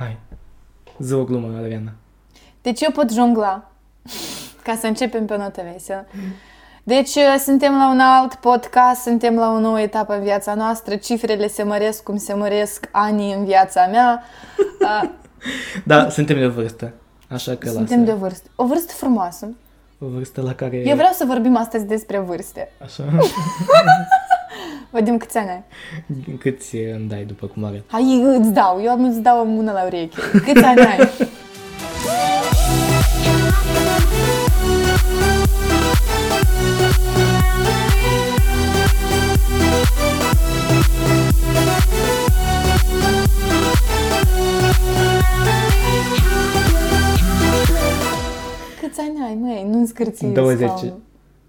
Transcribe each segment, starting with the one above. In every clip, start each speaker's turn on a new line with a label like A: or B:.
A: Hai. Zi o glumă, Adriana.
B: Deci eu pot jongla. Ca să începem pe notă veselă. Deci uh, suntem la un alt podcast, suntem la o nouă etapă în viața noastră, cifrele se măresc cum se măresc anii în viața mea. Uh,
A: Da, suntem de vârstă. Așa că
B: Suntem
A: lasă.
B: de vârstă. O vârstă frumoasă.
A: O vârstă la care...
B: Eu vreau să vorbim astăzi despre vârste.
A: Așa.
B: Vedem câți ani ai.
A: Câți îmi dai după cum arăt?
B: Hai, îți dau. Eu am îți dau o mână la ureche. Câți ani ai? Câți ani ai, măi? Nu-mi scârți
A: 20.
B: scaunul.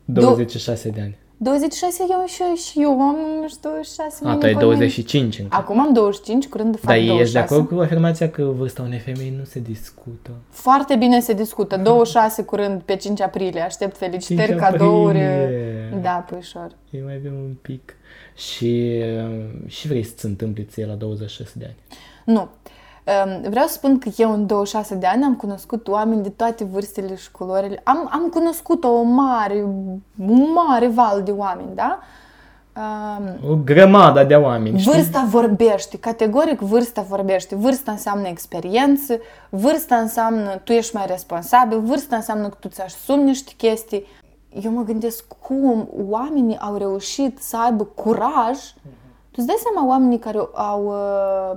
A: 26 de ani.
B: 26 eu și, și eu am nu știu, 26
A: A,
B: mai
A: tu ai
B: mult ca mine.
A: 25 încă.
B: Acum am 25, curând fac
A: Dar
B: 26.
A: ești de acord cu afirmația că vârsta unei femei nu se discută?
B: Foarte bine se discută. 26 curând pe 5 aprilie. Aștept felicitări,
A: 5
B: cadouri.
A: aprilie.
B: Da, puișor.
A: Eu mai avem un pic. Și, uh, și vrei să-ți întâmple ție la 26 de ani.
B: Nu. Um, Vreau să spun că eu în 26 de ani am cunoscut oameni de toate vârstele și culorile. Am, am cunoscut o mare, un mare val de oameni, da? Um,
A: O grămadă de oameni. știi?
B: Vârsta vorbește, categoric vârsta vorbește. Vârsta înseamnă experiență, vârsta înseamnă tu ești mai responsabil, vârsta înseamnă că tu ți asumi niște chestii. Eu mă gândesc cum oamenii au reușit să aibă curaj. Tu îți dai seama oamenii care au...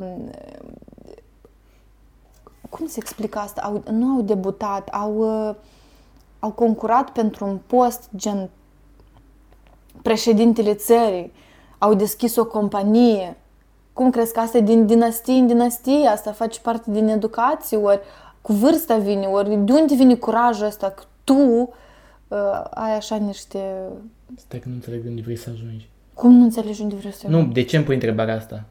B: uh, Cum se explică asta? Au, nu au debutat, au, uh, au concurat pentru un post gen președintele țării, au deschis o companie. Cum crezi că asta e din dinastie în dinastie? Asta face parte din educație? Ori cu vârsta vine? Ori de unde vine curajul ăsta că tu uh, ai așa niște...
A: Stai că nu înțeleg unde vrei să ajungi.
B: Cum nu înțelegi unde vrei să
A: Nu, de ce îmi pui întrebarea asta?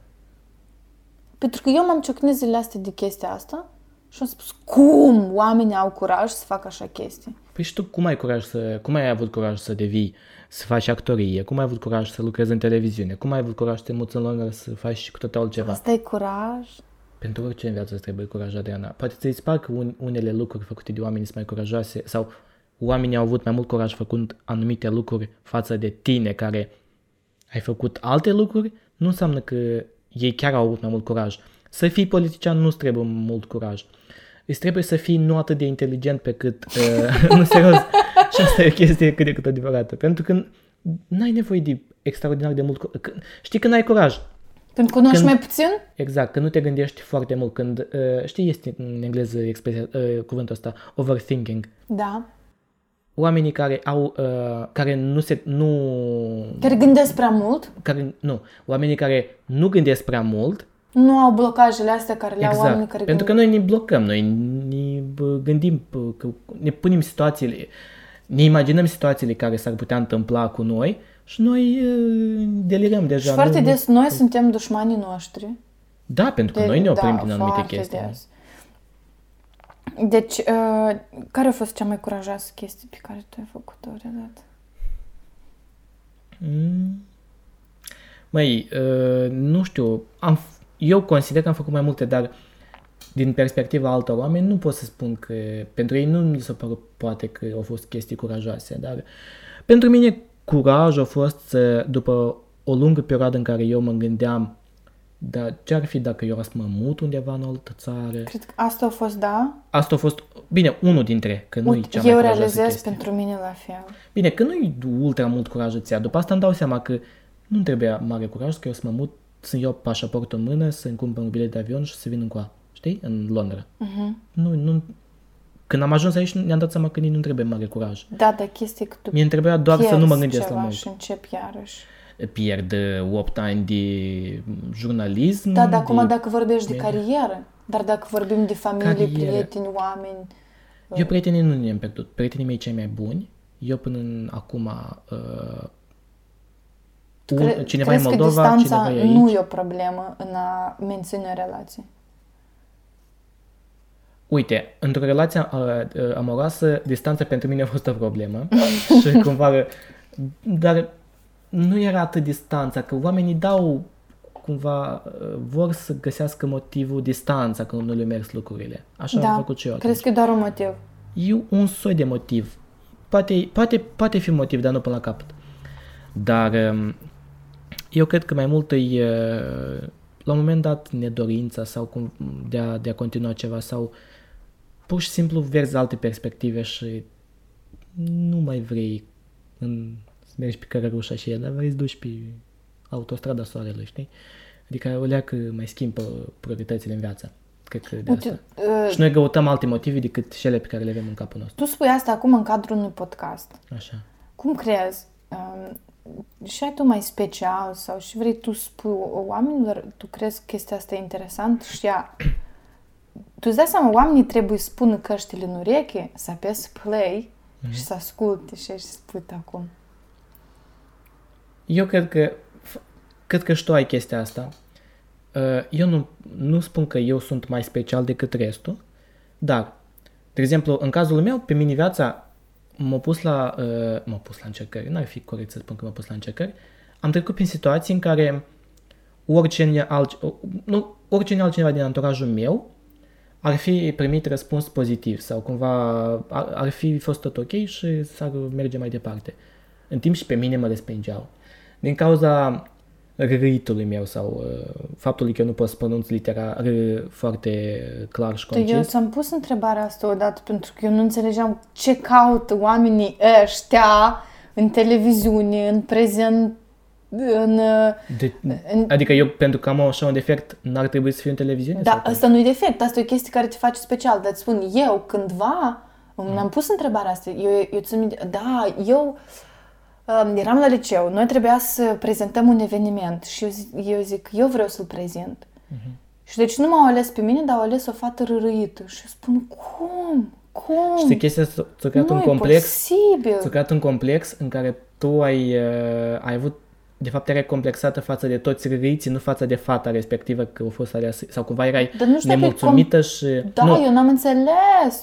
B: Pentru că eu m-am ciocnit zilele astea de chestia asta și am spus cum oamenii au curaj să facă așa chestii.
A: Păi și tu cum ai curaj să, cum ai avut curaj să devii, să faci actorie? Cum ai avut curaj să lucrezi în televiziune? Cum ai avut curaj să te muți în Londra să faci și cu totul altceva?
B: Asta e curaj?
A: Pentru orice în viață îți trebuie curaj, Adriana. Poate ți-ți par că un, unele lucruri făcute de oameni sunt mai curajoase sau oamenii au avut mai mult curaj făcând anumite lucruri față de tine care ai făcut alte lucruri, nu înseamnă că ei chiar au avut mai mult curaj. Să fii politician nu-ți trebuie mult curaj. Îți trebuie să fii nu atât de inteligent pe cât... Uh, nu, serios. Și asta e o chestie cât de cât adevărată. Pentru că n-ai nevoie de extraordinar de mult curaj. Știi când ai curaj?
B: Pentru că cunoști
A: Când-
B: mai puțin?
A: Exact, când nu te gândești foarte mult, când, uh, știi, este în engleză expresia, uh, cuvântul ăsta, overthinking.
B: Da.
A: Oamenii care au, uh, care nu se, nu,
B: Care gândesc prea mult?
A: care, nu, oamenii care nu gândesc prea mult,
B: Nu au blocajele astea care le au oamenii
A: exact,
B: care
A: pentru că noi ne blocăm, noi ne bă, gândim, bă, că ne punem situațiile, ne imaginăm situațiile care s-ar putea întâmpla cu noi și noi uh, delirăm deja.
B: Și foarte
A: nu-
B: des noi suntem dușmanii noștri.
A: Da, pentru că
B: De-
A: noi ne oprim
B: da,
A: din anumite
B: foarte
A: chestii.
B: des. Deci, uh, care a fost cea mai curajoasă chestie pe care tu ai făcut-o vreodată?
A: Mm. Măi, uh, nu știu, am, f- eu consider că am făcut mai multe, dar din perspectiva altor oameni nu pot să spun că pentru ei nu mi se pare poate că au fost chestii curajoase, dar pentru mine curaj a fost să, după o lungă perioadă în care eu mă gândeam dar ce ar fi dacă eu ar să mă mut undeva în altă țară?
B: Cred că asta a fost, da?
A: Asta a fost, bine, unul dintre, că nu e cea mai
B: Eu
A: curajoasă
B: realizez
A: chestie.
B: pentru mine la fel.
A: Bine, că nu-i ultra mult curaj îți ia. După asta îmi dau seama că nu trebuie mare curaj, că eu să mă mut, să iau pașaportul în mână, să-mi cumpăr un bilet de avion și să vin încoa. Știi? În Londra.
B: Uh-huh.
A: Nu, nu... Când am ajuns aici, ne-am dat seama că nici nu trebuie mare curaj.
B: Da, dar chestia că tu
A: Mie îmi trebuia doar să nu mă
B: pierzi
A: gândesc
B: ceva
A: la mult.
B: și începi iarăși.
A: Pierd 8 ani de jurnalism.
B: Da, dar acum
A: de...
B: dacă vorbești de
A: media.
B: carieră, dar dacă vorbim de familie,
A: Carieră.
B: prieteni, oameni,
A: Eu prietenii nu ne-am pierdut. Prietenii mei cei mai buni. Eu până în acum... Uh, un,
B: cre-
A: cineva în
B: crezi că
A: Moldova,
B: distanța
A: cineva e aici.
B: nu e o problemă în a menține o relație?
A: Uite, într-o relație uh, uh, amoroasă, distanța pentru mine a fost o problemă și cumva, dar nu era atât distanța, că oamenii dau cumva uh, vor să găsească motivul distanța când nu le mers lucrurile. Așa
B: da.
A: am făcut și eu
B: Crezi că e doar un motiv?
A: E un soi de motiv. Poate, poate, poate fi motiv, dar nu până la capăt. Dar um, eu cred că mai mult e uh, la un moment dat nedorința sau cum, de, a, de a continua ceva sau pur și simplu verzi alte perspective și nu mai vrei în, să mergi pe cărărușa și el, dar vrei să duci pe autostrada soarelui, știi? Adică o leacă mai schimbă prioritățile în viață. Cred că de
B: Uite,
A: asta.
B: uh,
A: Și noi căutăm alte motive decât cele pe care le avem în capul nostru.
B: Tu spui asta acum în cadrul unui podcast.
A: Așa.
B: Cum crezi? Um, și ai tu mai special sau și vrei tu spui oamenilor, tu crezi că chestia asta e interesant și ea... Tu îți dai seama, oamenii trebuie să spună căștile în ureche, să apese play și să asculte și să spui tu acum.
A: Eu cred că, f- cred că și tu ai chestia asta. Uh, Eu nu, nu spun că eu sunt mai special decât restul, dar, de exemplu, în cazul meu, pe mine viața m-a pus la, uh, m-a pus la încercări, n-ar fi corect să spun că m-a pus la încercări, am trecut prin situații în care oricine, alt, nu, oricine altcineva din anturajul meu ar fi primit răspuns pozitiv sau cumva ar, ar fi fost tot ok și s-ar merge mai departe. În timp și pe mine mă respingeau. Din cauza râitului meu sau uh, faptului că eu nu pot să pronunț litera R foarte clar și
B: Tu, eu
A: concis.
B: ți-am pus întrebarea asta odată pentru că eu nu înțelegeam ce caută oamenii ăștia în televiziune, în prezent, în...
A: De,
B: în
A: adică eu, pentru că am așa un defect, n-ar trebui să fiu în televiziune?
B: Da,
A: sau cum?
B: asta nu e defect, asta e o chestie care te face special, dar îți spun, eu cândva, mi-am pus întrebarea asta, eu, eu țin minte, da, eu um, eram la liceu, noi trebuia să prezentăm un eveniment și eu zic, eu, zic eu vreau să-l prezint. Și deci nu m-au ales pe mine, dar au ales o fată rârâită și eu spun, cum? Cum?
A: Știi, chestia asta ți-a creat
B: nu
A: un
B: e
A: complex,
B: posibil.
A: ți-a creat un complex în care tu ai, uh, ai avut, de fapt erai complexată față de toți râiții, nu față de fata respectivă că a fost aleasă, sau cumva erai
B: Dar nu știu dacă e
A: nemulțumită și...
B: Da,
A: nu,
B: eu n-am înțeles.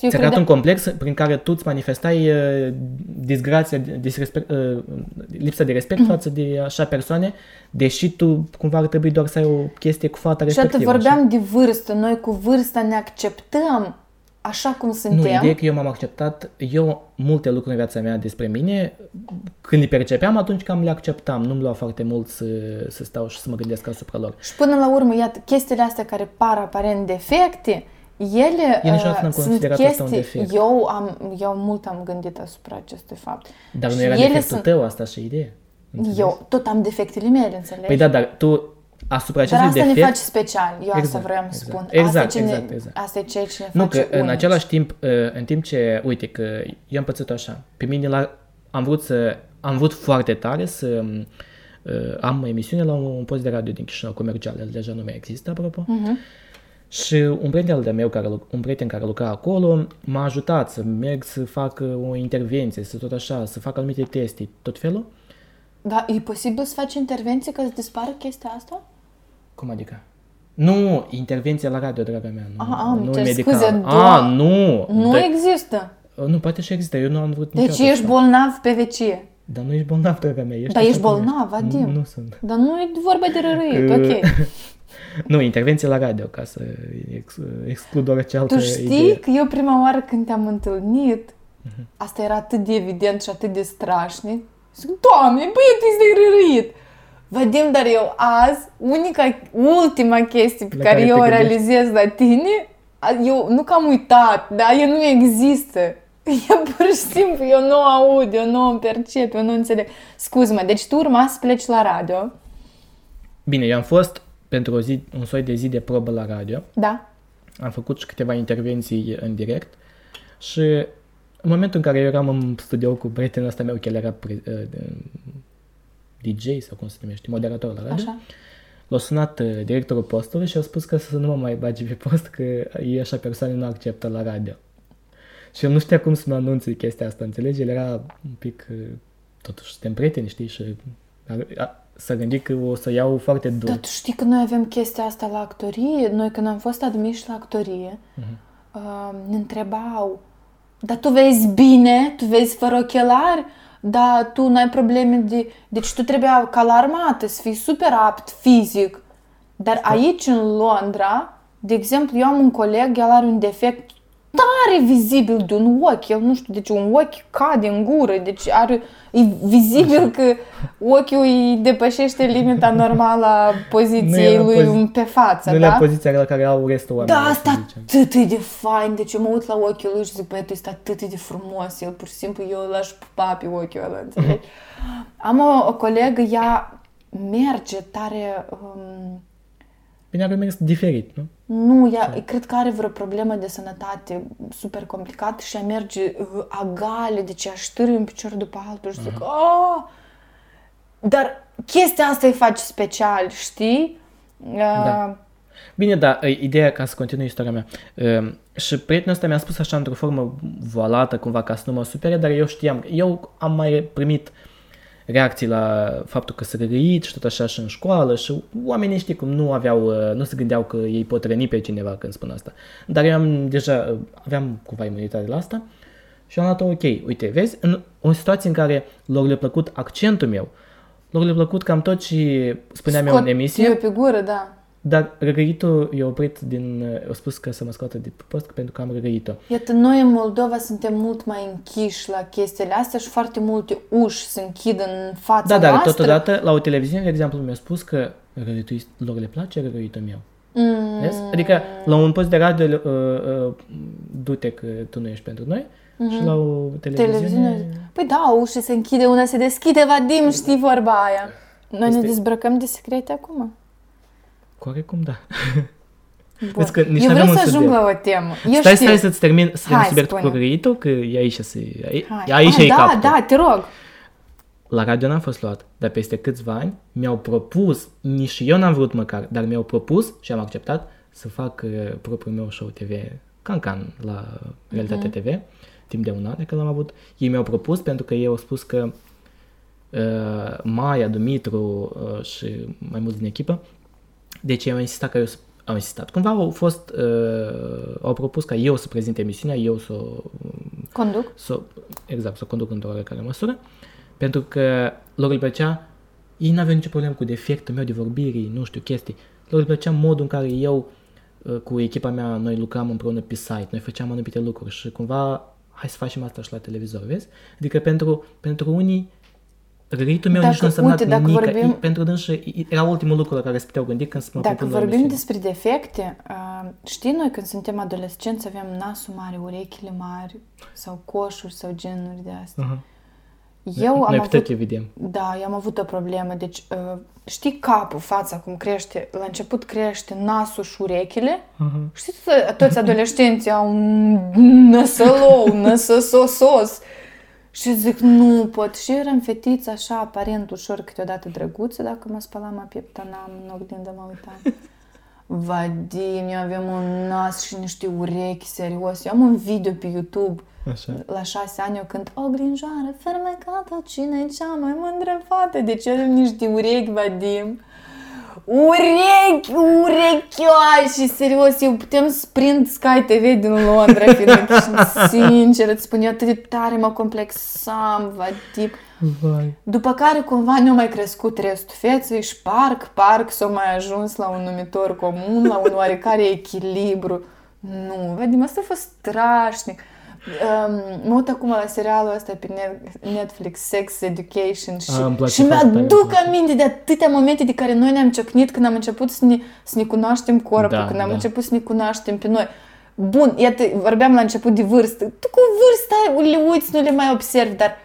B: Eu
A: ți-a creat
B: credeam...
A: un complex prin care tu îți manifestai uh, disgrația, disrespect, uh, lipsa de
B: Mhm.
A: respect față de așa persoane, deși tu cumva ar trebui doar să ai o chestie cu fata
B: Și atât
A: respectivă.
B: vorbeam de vârstă, noi cu vârsta ne acceptăm așa cum
A: Nu,
B: suntem.
A: ideea e că eu m-am acceptat, eu multe lucruri în viața mea despre mine, când le percepeam, atunci cam le acceptam, nu-mi lua foarte mult să, să stau și să mă gândesc asupra lor.
B: Și până la urmă, iată, chestiile astea care par aparent defecte, ele
A: Eu niciodată
B: uh,
A: n-am
B: sunt
A: considerat
B: chestii...
A: asta un defect.
B: Eu, am, eu mult am gândit asupra acestui fapt.
A: Dar nu
B: Și
A: era
B: ele
A: defectul
B: sunt-
A: tău, asta și ideea.
B: Eu tot am defectele mele, înțelegi?
A: Păi da, dar tu asupra
B: Dar
A: acestui
B: asta
A: defect...
B: ne face special. Eu asta
A: Exact,
B: vreau să
A: exact.
B: spun.
A: Exact,
B: asta, e ce
A: exact,
B: ne,
A: exact.
B: asta e ceea ce ne
A: Nu,
B: face
A: că în
B: unici.
A: același timp, uh, în timp ce, uite, că eu am pățit așa, pe mine la, am vrut să, am vrut foarte tare să uh, am emisiune la un, un post de radio din Chișinău comercial, el deja nu mai există, apropo.
B: Mhm.
A: Și un prieten de meu, care, lu- un prieten care lucra acolo, m-a ajutat să merg să fac uh, o intervenție, să tot așa, să fac anumite teste, tot felul.
B: Da, e posibil să faci intervenție ca să dispară chestia asta?
A: Cum adică? Nu, intervenție la radio, draga mea, nu,
B: Ah, am,
A: nu
B: cer
A: medicală.
B: scuze,
A: ah,
B: doa-
A: nu!
B: Nu
A: Da-
B: există.
A: Nu, poate și există, eu nu am vrut
B: Deci
A: niciodată
B: ești
A: să-
B: bolnav pe vecie.
A: Dar nu ești bolnav, draga mea. Ești
B: Dar
A: așa
B: ești
A: cum
B: bolnav,
A: ești.
B: Vadim.
A: Nu, nu sunt.
B: Dar nu e vorba de răruit,
A: Uh,
B: ok.
A: Nu, intervenție la radio, ca să ex, exclud orice altă
B: Tu știi
A: idee.
B: că eu prima oară când te-am întâlnit, asta era atât de evident și atât de strașnic. Zic, Doamne, băietul este răruit. Vadim, dar eu azi, unica, ultima chestie pe
A: La
B: care,
A: care
B: eu
A: te
B: o
A: gândești?
B: realizez la tine, a- eu nu că am uitat, dar el nu există. Eu pur și simplu, eu nu aud, eu nu îmi percep, eu nu înțeleg. Scuze-mă, deci tu urma să pleci la radio,
A: Bine, eu am fost pentru o zi, un soi de zi de probă la radio.
B: da?
A: Am făcut și câteva intervenții în direct și în momentul în care eu eram în studio cu prietenul ăsta meu, că el era pre, uh, DJ sau cum se numește, moderator la radio,
B: Așa.
A: l-a sunat uh, directorul postului și a spus că să nu mă mai bage pe post, că ei așa persoane nu acceptă la radio. Și el nu știa cum să mă anunțe chestia asta, înțelegi? El era un pic, uh, totuși suntem prieteni, știi, și a, a, s-a gândit că o să iau foarte dur.
B: Dar tu știi că noi avem chestia asta la actorie? Noi când am fost admiși la actorie, uh, ne întrebau, dar tu vezi bine, tu vezi fără ochelari, dar tu n-ai probleme de... Deci tu trebuia ca la armată să fii super apt fizic. Dar aici, în Londra, de exemplu, eu am un coleg, el are un defect tare vizibil de un ochi. El nu știu, deci un ochi cade în gură, deci are, e vizibil că ochiul îi depășește limita normală a poziției
A: Nu e la
B: lui
A: pozi-
B: pe față,
A: Nu
B: da?
A: la poziția la care au restul
B: Da,
A: oamenilor.
B: asta
A: să zicem.
B: atât de fain, deci eu mă uit la ochiul lui și zic, băiatul este atât de frumos, el pur și simplu, eu îl aș pupa pe ochiul ăla, înțelegi? Am o, o colegă, ea merge tare, um,
A: Bine, are mers diferit, nu?
B: Nu, ea, cred că are vreo problemă de sănătate super complicată și ea merge uh, agale, deci ea ștârâ un picior după altul și zic, oh! Dar chestia asta îi face special, știi? Uh,
A: Da. Bine, da, e, ideea ca să continui istoria mea. Uh, și prietenul ăsta mi-a spus așa într-o formă voalată, cumva, ca să nu mă supere, dar eu știam, eu am mai primit reacții la faptul că s-a răgăit și tot așa și în școală și oamenii știi cum nu aveau, uh, nu se gândeau că ei pot răni pe cineva când spun asta. Dar eu am deja, uh, aveam cumva imunitate la asta și am luat ok, uite, vezi, în o situație în care lor le-a plăcut accentul meu, lor le-a plăcut cam tot ce spuneam eu în
B: scot
A: emisie,
B: eu pe gură, da.
A: Dar răgăitul i-a oprit din... a spus că să mă scoată de pe post pentru că am răgăit-o.
B: Iată, noi în Moldova suntem mult mai închiși la chestiile astea și foarte multe uși se închid în fața
A: Da, dar
B: noastră.
A: totodată la o televiziune, de exemplu, mi-a spus că răgăitul lor le place răgăitul meu.
B: Mm,
A: Vezi? Adică la un post de radio uh, uh, du-te că tu nu ești pentru noi și la o televiziune...
B: televiziune. Păi da, ușa se închide, una se deschide, Vadim, știi vorba aia. Noi ne
A: Este-
B: dezbrăcăm de secrete acum.
A: Corect cum da.
B: Bun.
A: Vezi că nici
B: Eu
A: n-aveam
B: vreau
A: un
B: să ajung
A: subiect.
B: la o temă. Eu
A: Stai,
B: știu.
A: stai să-ți termin, să termin
B: Hai,
A: subiectul cu
B: spune.
A: răgăitul, că e aici să... Ai,
B: Hai.
A: aici
B: Ah,
A: e
B: da,
A: capătul.
B: da, te rog.
A: La radio n-am fost luat, dar peste câțiva ani mi-au propus, nici eu n-am vrut măcar, dar mi-au propus și am acceptat să fac uh, propriul meu show TV, Cancan, la Realitate
B: Mhm.
A: TV, timp de un an de când l-am avut. Ei mi-au propus pentru că ei au spus că uh, Maia, Dumitru uh, și mai mulți din echipă, deci ei au insistat că eu să au insistat. Cumva au fost, uh, au propus ca eu să prezint emisiunea, eu să o
B: Conduc.
A: să, exact, să o conduc într-o oarecare măsură, pentru că lor îi plăcea, ei n-aveau nicio problemă cu defectul meu de vorbire, nu știu, chestii. Lor îi plăcea modul în care eu, uh, cu echipa mea, noi lucram împreună pe site, noi făceam anumite lucruri și cumva, hai să facem asta și la televizor, vezi? Adică pentru, pentru unii, răgăitul meu
B: Dacă-
A: nici nu însemna
B: uite, dacă
A: nimic,
B: vorbim-
A: pentru dânsi era ultimul lucru la care se puteau gândi când să mă
B: Dacă
A: propun la
B: vorbim
A: emisiune.
B: despre defecte, uh, știi noi când suntem adolescenți avem nasul mare, urechile mari sau coșuri sau genuri de astea.
A: Aha.
B: Eu am
A: Noi
B: avut...
A: pe tot le vedem.
B: Da, eu am avut o problemă. Deci, uh, știi capul, fața, cum crește? La început crește nasul și urechile.
A: Aha.
B: Știi, to- toți adolescenții au un năsălou, năsăsosos. Și zic, nu pot. Și eu eram fetiță așa, aparent ușor, câteodată drăguță, dacă mă spălam, mă pieptănam, în oglindă mă uitam. Vadim, eu aveam un nas și niște urechi, serios. Eu am un video pe YouTube
A: Așa.
B: la șase ani eu cânt O grinjoară fermecată, cine e cea mai mândră fată? Deci eu am niște urechi, Vadim. Urechi, urechioși, serios, eu putem să prind Sky TV din Londra, fiindcă, și, sincer, îți spun, eu atât de tare mă complexam, Vadim.
A: Vai.
B: După care cumva ne-a mai crescut restul feței și parc, parc s-a mai ajuns la un numitor comun, la un oarecare echilibru. Nu, Vadim, asta a fost strașnic. Um, mă uit acum la serialul ăsta pe Net- Netflix, Sex Education și,
A: A, îmi place
B: și
A: foarte tare,
B: mi-aduc
A: îmi place.
B: aminte de atâtea momente de care noi ne-am ciocnit când am început să ne, să ne cunoaștem corpul,
A: Da,
B: când am
A: da.
B: început să ne cunoaștem pe noi. Bun, iată, vorbeam la început de vârstă. Tu cu vârsta le uiți, nu le mai observi, dar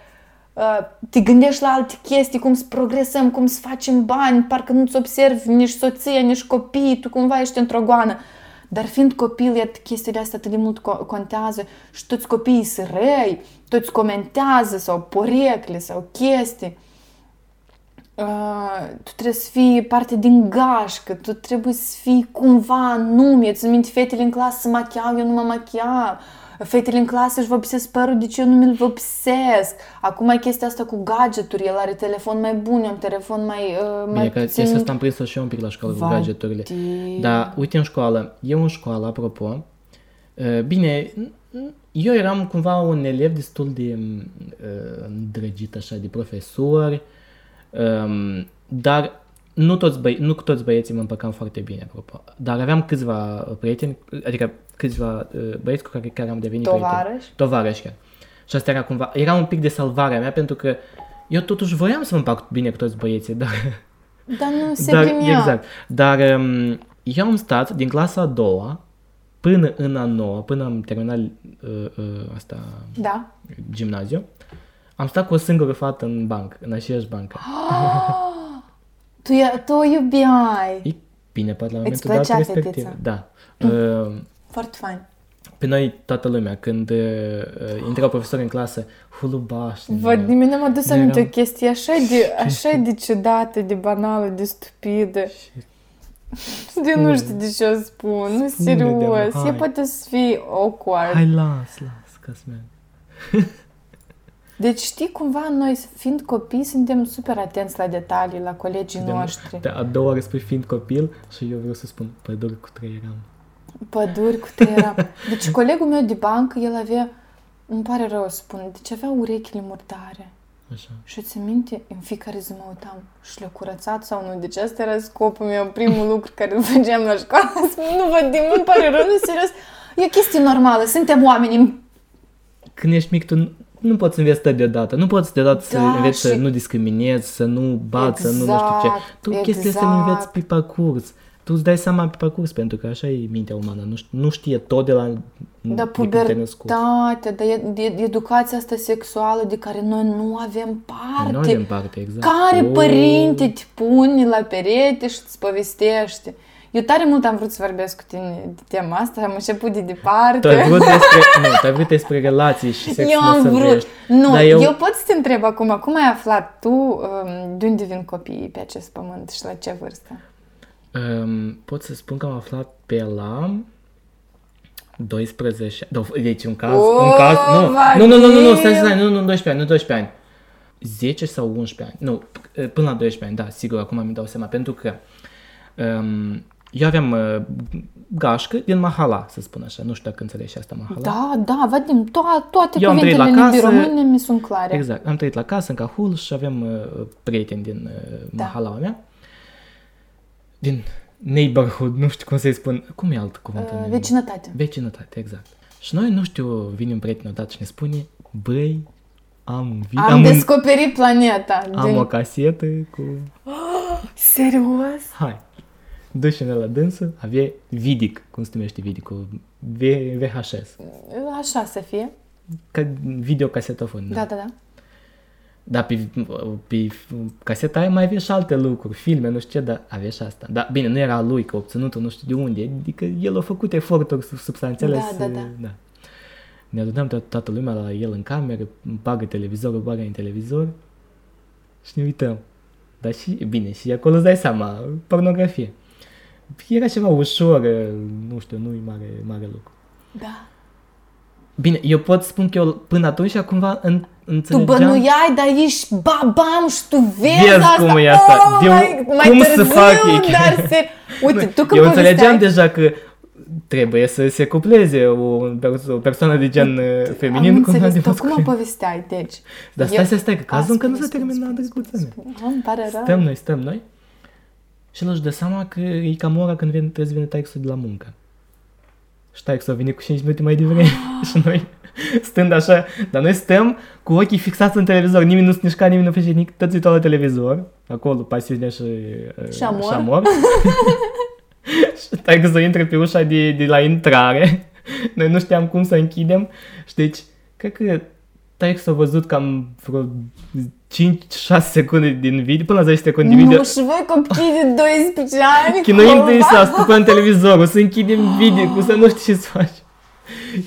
B: uh, te gândești la alte chestii, cum să progresăm, cum să facem bani, parcă nu-ți observi nici soția, nici copiii, tu cumva ești într-o goană. Dar fiind copil, iată, chestiile astea atât de mult co- contează și toți copiii sunt răi, toți comentează sau porecle sau chestii. Uh, tu trebuie să fii parte din gașcă, tu trebuie să fii cumva anume. Ți minte, fetele în clasă se machiau, eu nu mă machiam. Fetele în clasă își vopsesc părul, de ce eu nu mi-l vopsesc? Acum e chestia asta cu gadgeturi, el are telefon mai bun, eu am telefon mai, uh, mai
A: Bine, că chestia asta am prins și eu un pic la școală cu
B: Vai
A: gadgeturile.
B: de-
A: Dar, uite, în școală, eu în școală, apropo, uh, bine, eu eram cumva un elev destul de uh, îndrăgit așa de profesori, um, dar nu toți, băi, nu cu toți băieții mă împăcam foarte bine, apropo. Dar aveam câțiva prieteni, adică câțiva uh, băieți cu care chiar am devenit prieteni.
B: Tovarăși?
A: Tovarăși chiar. Și asta era cumva, era un pic de salvarea mea pentru că eu totuși voiam să mă împac bine cu toți băieții, dar...
B: Dar nu se
A: dar
B: primea.
A: exact. Dar um, eu am stat din clasa a doua până în a noua, până am terminat uh, uh, asta,
B: Da.
A: gimnaziu, am stat cu o singură fată în bancă, în aceeași bancă.
B: Tu, e- tu o iubeai.
A: E bine, poate la
B: Îți
A: momentul dat
B: plăcea
A: respectiv.
B: fetița?
A: Da. Uh,
B: Foarte fain.
A: pe noi, toată lumea, când uh, uh, intrau profesori în clasă, hulubași.
B: Văd, mine m-a dus
A: Eram-
B: aminte o chestie așa de, așa de ciudată, de banală, de stupidă. De nu știu de ce o spun, nu
A: Spune,
B: serios.
A: Deana,
B: E
A: hai.
B: poate să fie awkward.
A: Hai, las, las, ca să merg.
B: Deci știi, cumva noi, fiind copii, suntem super atenți la detalii, la colegii
A: De-
B: noștri.
A: De a doua oară spui fiind copil și eu vreau să spun păduri cu trei eram.
B: Păduri cu trei Deci colegul meu de bancă, el avea, îmi pare rău să spun, deci avea urechile murdare.
A: Așa.
B: Și ți minte, în fiecare zi mă uitam și le-a curățat sau nu. Deci asta era scopul meu, primul lucru care îl făceam la școală. Spun, nu vă din, îmi pare rău, nu serios. E o chestie normală, suntem oameni.
A: Când ești mic, tu nu, nu poți înveți tot deodată. Nu poți deodată să
B: Da,
A: înveți să
B: și-
A: nu discriminezi, să nu bați, să nu nu știu ce.
B: Exact,
A: Tu chestia să le
B: exact.
A: înveți pe parcurs. Tu îți dai seama pe parcurs, pentru că așa e mintea umană. Nu, ș- nu știe tot de la
B: Da,
A: de când te-ai născut.
B: pubertatea, da, e- de, educația asta sexuală de care noi nu avem parte.
A: Nu avem parte, exact.
B: Care
A: Oh.
B: părinte te pune la perete și îți povestește? Eu tare mult am vrut să vorbesc cu tine de tema asta, am început de departe.
A: Tu ai vrut despre, nu, tu ai vrut despre relații și sex
B: eu am vrut.
A: măsărești.
B: Nu,
A: Dar
B: eu...
A: eu-
B: eu pot să te întreb acum, cum ai aflat tu um, de unde vin copiii pe acest pământ și la ce vârstă?
A: Um, pot să spun că am aflat pe la 12 da, Deci un caz,
B: Oh,
A: un caz, nu, nu, nu, nu, nu, nu, stai,
B: Vadim!
A: stai, nu, nu, 12 ani, nu 12 ani. 10 sau 11 ani, nu, p- până la 12 ani, da, sigur, acum mi dau seama, pentru că um, eu aveam uh, gașcă din Mahala, să spun așa, nu știu dacă înțelegi și asta, Mahala.
B: Da, da, Vadim, to- toate
A: Eu am trăit
B: cuvintele
A: la
B: în limbii
A: casă.
B: române mi sunt clare.
A: Exact, am trăit la casă, în Cahul și aveam uh, prieteni din uh,
B: Da.
A: Mahalaua mea, din neighborhood, nu știu cum să-i spun, cum e alt cuvânt?
B: Uh,
A: în-
B: vecinătate.
A: Vecinătate, exact. Și noi, nu știu, vine un prieten odată și ne spune, băi, am un video,
B: Am,
A: am, un,
B: descoperit planeta.
A: am
B: din...
A: o casetă cu...
B: Serios?
A: Hai. Duși-ne la dânsă, avea Vidic, cum se numește Vidicul? V, VHS.
B: Așa să fie.
A: Ca videocasetofon.
B: Da, da, da.
A: Dar pe, pe caseta aia mai avea și alte lucruri, filme, nu știu ce, dar avea și asta. Dar bine, nu era lui că a obținut nu știu de unde, adică el a făcut eforturi sub- substanțiale
B: Da,
A: să...
B: da, da.
A: da. Ne adunăm to- toată lumea la el în cameră, bagă televizorul, bagă în televizor și ne uităm. Dar și, bine, și acolo îți dai seama, pornografie. Era ceva ușor, nu știu, nu-i mare, mare lucru.
B: Da.
A: Bine, eu pot spun că eu până atunci cumva în,
B: Tu
A: înțelegeam...
B: bănuiai, dar ești babam și tu vezi,
A: Vezi
B: asta.
A: cum e asta.
B: Oh,
A: De-
B: mai, mai
A: cum să
B: târziu,
A: fac ei?
B: dar se... Uite, tu când
A: eu înțelegeam
B: povesteai-
A: deja că trebuie să se cupleze o, perso- o persoană de gen uh, feminin
B: Am
A: cu una
B: înțeles,
A: de
B: tu cum
A: masculin.
B: povesteai, deci.
A: Dar stai, stai, stai, că cazul încă nu s-a
B: spune,
A: terminat,
B: spune,
A: drăguța mea.
B: spune, spune. Îmi pare rău.
A: Stăm noi, stăm noi. Și el își dă seama că e cam ora când vine, trebuie să vină taixul de la muncă. Și taixul a venit cu 5 minute mai devreme. și noi stând așa, dar noi stăm cu ochii fixați în televizor, nimeni nu se mișca, nimeni nu face nimic, tot uitau la televizor, acolo pasiunea și, uh,
B: Și amor.
A: și amor. și taixul intră pe ușa de, de la intrare, noi nu știam cum să închidem și deci, cred că taixul a văzut cam vreo 5-6 secunde din video, până la 10 secunde din video,
B: Nu, și voi copii de 12 ani,
A: Chinuim de
B: cumva.
A: să ascultăm televizorul, să închidem video, cu să nu știi ce să faci.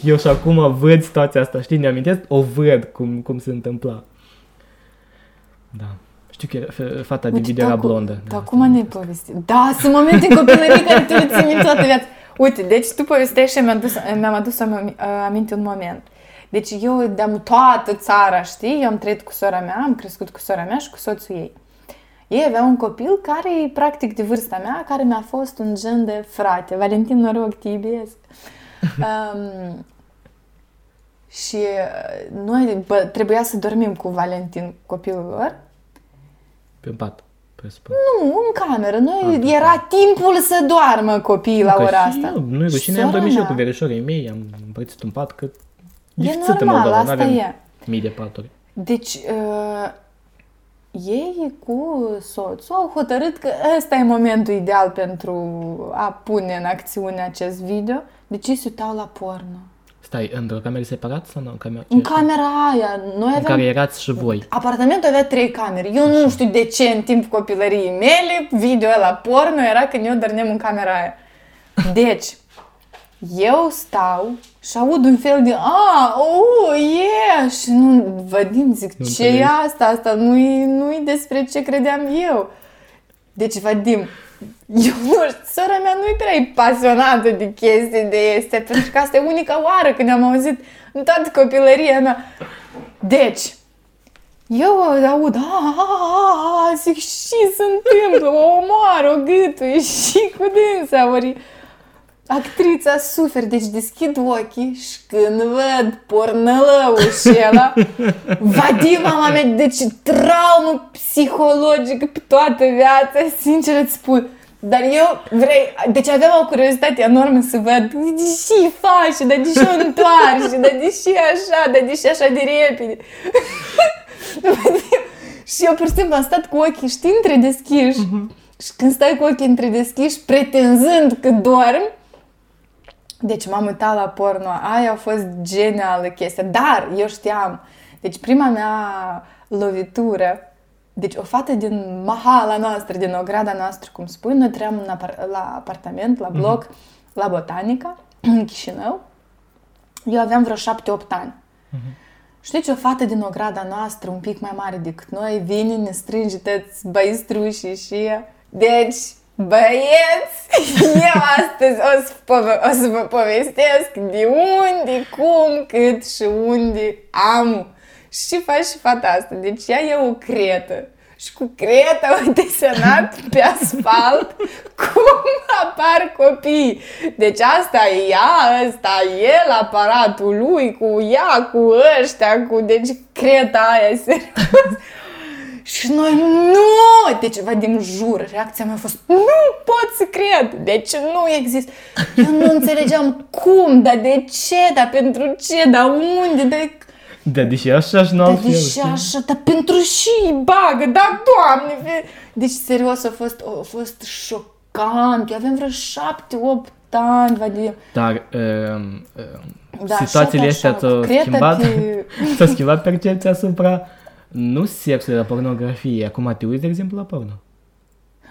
A: Eu și acum văd situația asta, știi, ne amintesc? O văd cum, cum se întâmpla. Da. Știu că era, fe- fata de
B: Uite,
A: video era
B: da, cu-
A: blondă.
B: Dar acum ne-ai povestit. Da, sunt momente în copilărie care tu le ții minte toată viața. Uite, deci tu povestești și mi-am adus, mi-am adus am- aminte un moment. Deci eu de-am toată țara, știi? Eu am trăit cu sora mea, am crescut cu sora mea și cu soțul ei. Ei aveau un copil care e practic de vârsta mea, care mi-a fost un gen de frate. Valentin, noroc, te iubesc. Um, și uh, noi bă, trebuia să dormim cu Valentin, copilul lor,
A: Pe pat. presupun.
B: Nu, în cameră. Noi era timpul să doarmă copiii la
A: Că
B: ora
A: și
B: asta.
A: eu, nu e
B: Și
A: rușine, am
B: sora
A: dormit și eu
B: mea.
A: cu verișorii mei, am împărțit un pat, că
B: E
A: lipsit în
B: normal,
A: Moldova,
B: asta
A: n-avem
B: e.
A: mii de paturi.
B: Deci, uh, ei cu soțul au hotărât că ăsta e momentul ideal pentru a pune în acțiune acest video. Deci ei se uitau la porno.
A: Stai, într-o cameră separat sau nu? În, camera,
B: În camera aia, noi
A: în
B: aveam...
A: care erați și voi.
B: Apartamentul avea trei camere. Eu nu știu de ce în timp copilăriei mele video la porno era când eu dormeam în camera aia. Deci, eu stau și aud un fel de a, oh, yeah! Și nu, Vadim, zic,
A: Nu
B: ce e
A: înțelegi.
B: asta? Asta nu-i, nu-i despre ce credeam eu. Deci, Vadim, eu nu știu, sora mea nu-i prea pasionată de chestii de este, pentru că asta e unica oară când am auzit în toată copilăria mea. Deci, eu aud, a, a, a, a, zic, și se întâmplă, o omoară, o gâtuie și cu dânsa, ori actrița sufer, deci deschid ochii și când văd pornălăul și ăla, Vadim, mama mea, deci traumă psihologică pe toată viața, sincer îți spun. Dar eu vrei, deci aveam o curiozitate enormă să văd de ce faci, dar de ce o întoarci, dar de ce așa, dar de ce așa de repede. și eu, pur și simplu, am stat cu ochii, știi, întredeschiși. Și când stai cu ochii întredeschiși, pretinzând că dormi, deci m-am uitat la porno, aia a fost genială chestia, dar eu știam, deci prima mea lovitură, deci o fată din mahala noastră, din ograda noastră, cum spui, noi trăiam în apar- la apartament, la bloc, la Botanica, în Chișinău. Eu aveam vreo 7-8 ani. Și deci o fată din ograda noastră, un pic mai mare decât noi, vine, ne strânge toți băistrușii și ea. Deci, băieți, eu astăzi o să, pove- o să vă povestesc de unde, cum, cât și unde am. Și faci și fata asta. Deci ea e o cretă. Și cu creta au desenat pe asfalt cum apar copii. Deci asta e ea, ăsta e el, aparatul lui, cu ea, cu ăștia, cu... Deci creta aia, serios. Și noi, nu! Deci, Vadim, jur, reacția mea a fost, nu pot să cred, deci nu există. Eu nu înțelegeam cum, dar de ce, dar pentru ce, dar unde, dar...
A: Da, deși așa și nu
B: Dar
A: altfel.
B: de ce
A: știi?
B: așa, dar pentru și bagă, dar doamne! fe- Deci, serios, a fost, a fost șocant. Eu aveam vreo șapte-opt ani, Vadim.
A: Dar um, um,
B: Da,
A: situațiile
B: șoc,
A: astea
B: șoc.
A: ți-au
B: Creta
A: schimbat,
B: te-
A: ți-a schimbat percepția asupra nu sexului, la pornografie. Acum te uiți, de exemplu, la porno.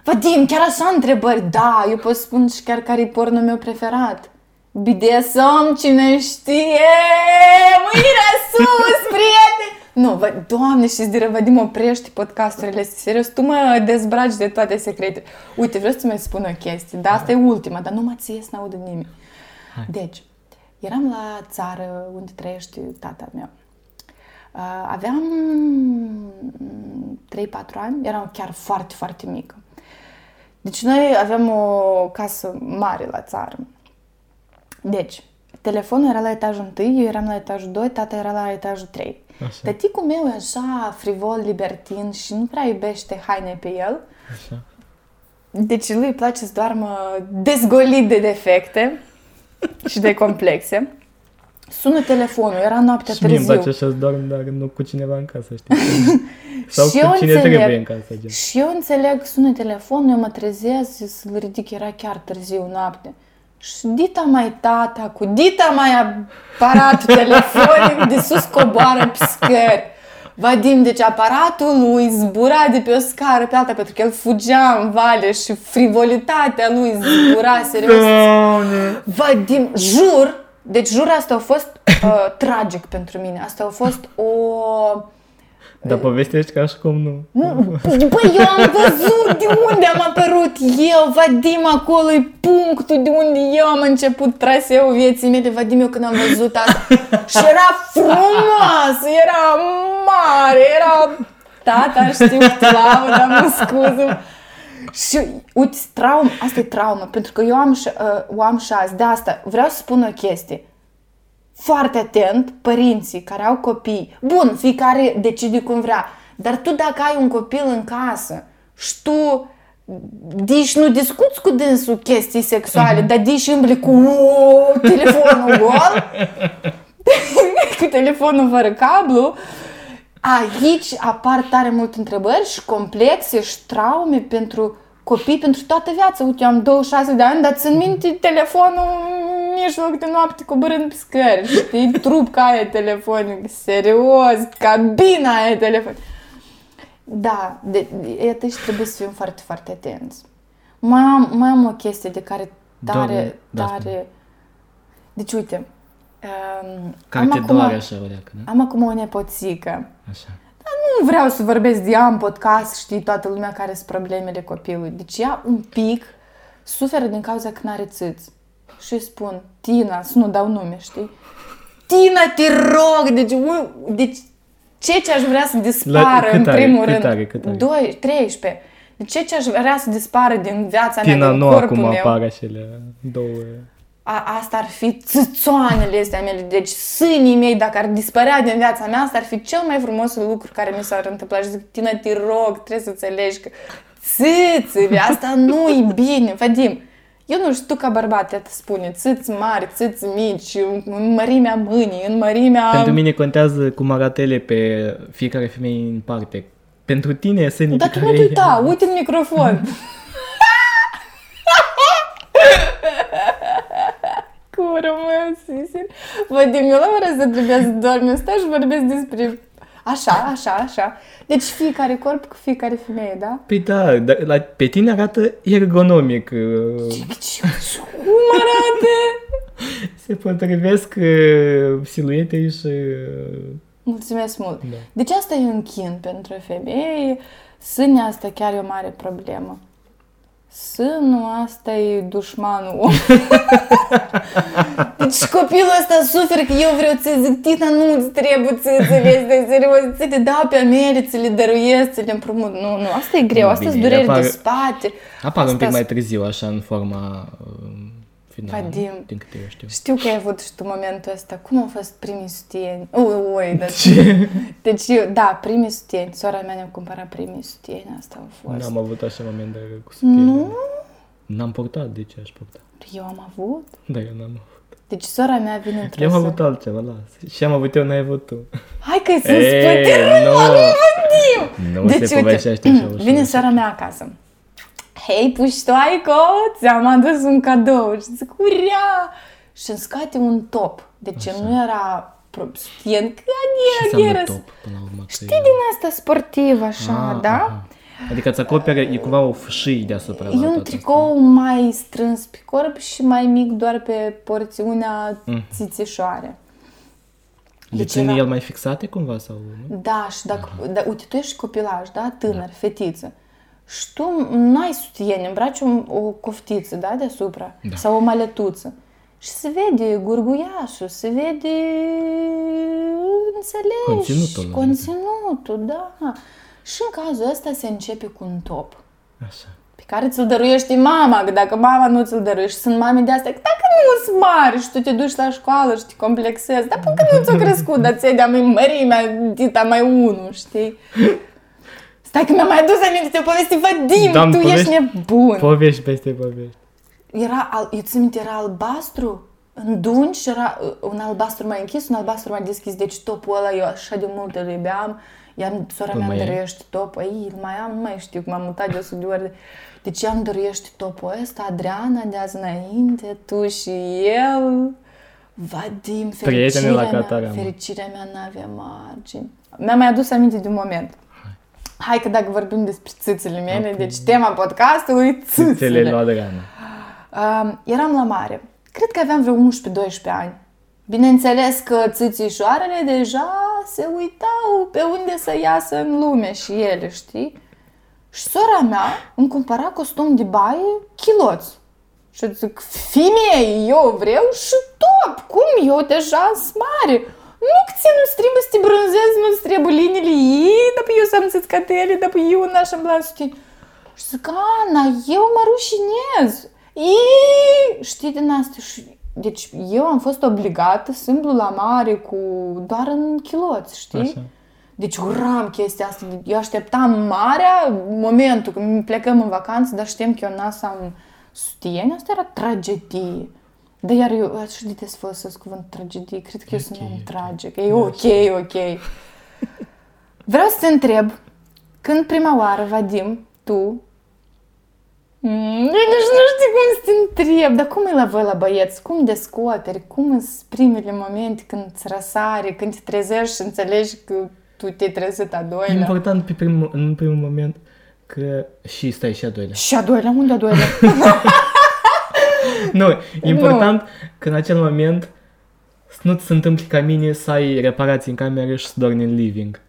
B: Vadim, chiar așa întrebări? Da, eu pot spun și chiar care e pornul meu preferat. BDSM, cine știe? Mâinile sus, prieteni! Nu, vă, doamne, și de Vadim, oprești podcasturile astea, serios, tu mă dezbraci de toate secretele. Uite, vreau să mai spun o chestie, dar asta e ultima, dar nu mă ție să n-audă nimeni. Deci, eram la țară unde trăiește tata meu. Uh, Aveam 3-4 ani, eram chiar foarte, foarte mică. Deci noi aveam o casă mare la țară. Deci, telefonul era la etajul 1, eu eram la etajul 2, tata era la etajul 3.
A: Așa.
B: Tăticul meu e așa frivol, libertin și nu prea iubește haine pe el.
A: Așa.
B: Deci lui îi place să doarmă dezgolit de defecte și de complexe. Sună telefonul, era noaptea
A: Și mie îmi
B: târziu.
A: place așa să dorm, dar nu cu cineva în casă, știi? Sau
B: Și
A: cu
B: eu
A: cine
B: înțeleg.
A: trebuie în casă, gen.
B: Și eu înțeleg, sună telefonul, eu mă trezesc să-l ridic, era chiar târziu noapte. Și dita mai tata, cu dita mai aparatul telefonic de sus coboară pe scări. Vadim, deci aparatul lui zbura de pe o scară pe alta pentru că el fugea în vale și frivolitatea lui zbura serios.
A: Doamne!
B: Vadim, jur, deci jur asta a fost uh, tragic pentru mine. Asta a fost o...
A: Dar povestești ca și cum nu.
B: Băi, eu am văzut de unde am apărut eu, Vadim, acolo e punctul de unde eu am început traseul vieții mele, Vadim, eu când am văzut asta. Și era frumoasă, era mare, era... Tata, știu, clavă, dar mă scuză. Și uite, traumă, asta e traumă, pentru că eu am și, uh, o am și azi. De asta vreau să spun o chestie. Foarte atent, părinții care au copii. Bun, fiecare decide cum vrea. Dar tu dacă ai un copil în casă, și tu Dici nu discuți cu dânsul chestii sexuale, dar dici îmbli cu telefonul gol, cu telefonul fără cablu. Aici apar tare multe întrebări și complexe și traume pentru copii pentru toată viața. Uite, eu am 26 de ani, dar țin minte telefonul în mijloc de noapte coborând pe scări, știi? Trupca aia telefonic, serios, cabina aia telefonic. Da, de, de, aici trebuie să fim foarte, foarte atenți. Mai am, mai am o chestie de care tare,
A: Doamne, da,
B: tare... Deci, uite, um,
A: Care
B: am,
A: te
B: acum,
A: doare așa, o leacă, da?
B: am acum o nepoțică.
A: Așa.
B: Nu vreau să vorbesc de ea în podcast, știi, toată lumea care sunt problemele copilului. Deci ea un pic suferă din cauza că n-are țâți. Și îi spun, Tina, să nu dau nume, știi? Tina, te rog! Deci, ui, deci ce ce aș vrea să dispară
A: cât
B: în
A: are?
B: primul
A: Cât
B: rând?
A: are? Cât are?
B: 2, 13. Deci ce ce aș vrea să dispară din viața
A: Tina,
B: mea, din
A: nu
B: corpul
A: acum
B: meu?
A: apar acele două...
B: A, asta ar fi țâțoanele astea mele. Deci sânii mei, dacă ar dispărea din viața mea, asta ar fi cel mai frumos lucru care mi s-ar întâmpla. Și zic, Tina, te rog, trebuie să înțelegi că țâțele, asta nu e bine. Vadim, eu nu știu, tu ca bărbat, te spune, țâți mari, țâți mici, în mărimea mâinii, în mărimea...
A: Pentru mine contează cum arată ele pe fiecare femeie în parte. Pentru tine, sânii
B: Dar
A: pe
B: tu nu
A: care
B: te
A: ai-
B: uita, uite în microfon. Cum rămâs, Sisil? Vadim, eu la ora să trebuia să dorm, eu stau și vorbesc despre... Așa, așa, așa. Deci fiecare corp cu fiecare femeie, da?
A: Păi da, dar la, pe tine arată ergonomic. uh,
B: Ce- Cum arată?
A: Se potrivesc uh, siluetei și... uh,
B: Mulțumesc mult.
A: Da.
B: Deci asta e un chin pentru femei. Sânea asta chiar e o mare problemă. Sânul asta e dușmanul om. deci copilul ăsta suferă că eu vreau să zic, Tina, nu îți trebuie țâțele astea, serios, ți le dau pe mele, ți le dăruiesc, ți le împrumut. Nu, nu, asta e greu, asta
A: Bine,
B: e dureri
A: apare-
B: de spate.
A: Apar un
B: Asta
A: pic mai
B: s-
A: târziu, așa, în forma uh, finală.
B: Vadim.
A: Din câte eu știu.
B: Știu că ai avut și tu momentul ăsta. Cum au fost primii sutieni? Ui, ui, dar...
A: Ce?
B: Deci, eu, da, primii sutieni. Sora mea ne-a cumpărat primii sutieni. Asta au fost.
A: N-am avut așa moment de cu sutiene.
B: Nu?
A: N-am purtat, de ce aș purta?
B: Eu am avut.
A: Da, eu n-am avut.
B: Deci sora mea vine într-o
A: Eu am
B: zi-
A: avut altceva, las. Și am avut eu, n-ai avut tu.
B: Hai că să
A: Ei,
B: spune,
A: nu.
B: Vadim!
A: Nu se povestește așa ușor.
B: vine sora mea acasă. Hei, puștoaico, ți-am adus un cadou. Și zic, urea! Și îmi scate un top. Deci nu era pro- sutien, că
A: Ce
B: adică
A: înseamnă
B: era...
A: top, până la urmă?
B: Știi din asta sportiv, așa,
A: Ah,
B: da?
A: aha. Adică îți acoperă, e cumva o fâșii deasupra. la
B: E un
A: toată
B: tricou mai strâns pe corp și mai mic doar pe porțiunea
A: Mhm.
B: țițișoare.
A: asta. Le
B: Deci
A: ține
B: era-
A: el mai fixate cumva sau nu?
B: Da, și dacă, da, uite, tu ești copilaj, da? Tânăr, fetiță. Și tu nu ai sutiene, îmbraci o, o coftiță, da, deasupra.
A: Da.
B: Sau o maletuță. Și se vede gurguiașul, se vede, înțelegi,
A: Conținutul,
B: conținutul, da. Și în cazul ăsta se începe cu un top
A: Așa.
B: pe care ți-l dăruiește mama, că dacă mama nu ți-l dăruiește, sunt mame de astea, că dacă nu sunt mari și tu te duci la școală și te complexezi, dar până nu ți-o crescut, dar ți-ai de-a mai mărimea, dita mai unu, știi? Stai că mi-am mai adus aminte, te-o povesti, Vadim,
A: Da-mi
B: tu ești
A: povești-
B: nebun.
A: Povești peste povești.
B: Era, al, eu țin minte, era albastru, în dungi și era uh, un albastru mai închis, un albastru mai deschis, deci topul ăla eu așa de mult îl iubeam, i-am, sora
A: Îl
B: mea îmi
A: mai ai?
B: dăruiește topul, ei, îl mai am, nu mai știu, că m-am mutat de 100 de ori, deci ea îmi dăruiește topul ăsta, Adriana de azi înainte, tu și el, Vadim,
A: Prietene
B: fericirea
A: la
B: mea,
A: Catara, mă.
B: fericirea mea n-avea margini. Mi-a mai adus aminte de un moment. Hai că dacă vorbim despre țâțele mele, deci tema podcastului,
A: Țâțele
B: țâțele.
A: lui Adriana.
B: Um, eram la mare. Cred că aveam vreo 11-12 ani. Bineînțeles că țâțișoarele deja se uitau pe unde să iasă în lume și ele, știi? Și sora mea îmi cumpăra costum de baie chiloți. Și zic, femeie, eu vreau și top! Cum eu deja sunt mare? Nu că ție nu-ți trebuie să te bronzezi, nu-ți trebuie liniile ei, dar eu să-mi țâțcătele, dar eu n-aș îmbla sutien. Și zic, Ana, eu mă rușinez. Ii, știi din asta? Și, deci eu am fost obligată să îmblu la mare cu doar în chiloți, știi?
A: Așa.
B: Deci uram chestia asta. Eu așteptam marea momentul când plecăm în vacanță, dar știam că eu n să am sutieni. Asta era tragedie. Dar iar eu, așa de des folosesc cuvânt tragedie. Cred că eu sunt
A: Ok,
B: un
A: ok.
B: tragic. E ok, ok. Vreau să te întreb, când prima oară, Vadim, tu Mm, Eu nici nu știu cum să te întreb, dar cum e la voi la băieți? Cum descoperi? Cum sunt primele momente când îți răsare, când te trezești și înțelegi că tu te-ai trezit a
A: E
B: doilea?
A: important pe prim, în primul moment că și stai și a doilea.
B: Și a doilea? Unde a doilea?
A: Nu, e important că în acel moment să nu ți se întâmple ca mine să ai reparații în cameră și să dormi în living.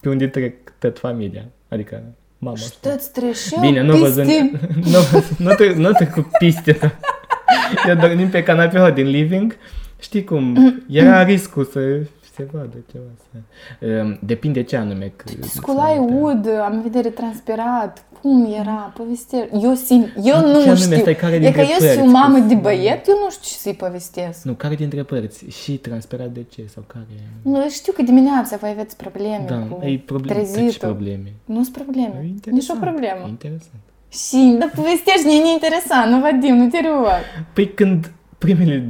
A: Pe unde trec tot familia. Adică mama.
B: Și
A: știu.
B: toți treșeau
A: Bine, nu văzând,
B: piste.
A: nu, nu, trec, nu trec cu piste. Eu dormim pe canapeaua din living. Știi cum? Era riscul să se vadă ceva. Să... Um, Depinde ce anume. Că
B: Sculai ud, am vedere transpirat. Cum era? Poveste. Eu simt, eu
A: Ce
B: nu
A: anume
B: știu.
A: stai, care
B: E că
A: dintre
B: eu sunt
A: părți?
B: o mamă
A: Că-
B: de băiet, eu nu știu ce să-i povestesc.
A: Nu, care dintre părți? Și transpirat de ce? Sau care?
B: Nu, știu că dimineața voi aveți probleme
A: Da,
B: cu
A: e probleme. Ce
B: trezitul.
A: probleme?
B: Nu sunt probleme.
A: E
B: Nici o
A: interesant,
B: problemă.
A: e Interesant.
B: Și, dar povestești, e neinteresant, nu Vadim, nu te rog.
A: Păi când primele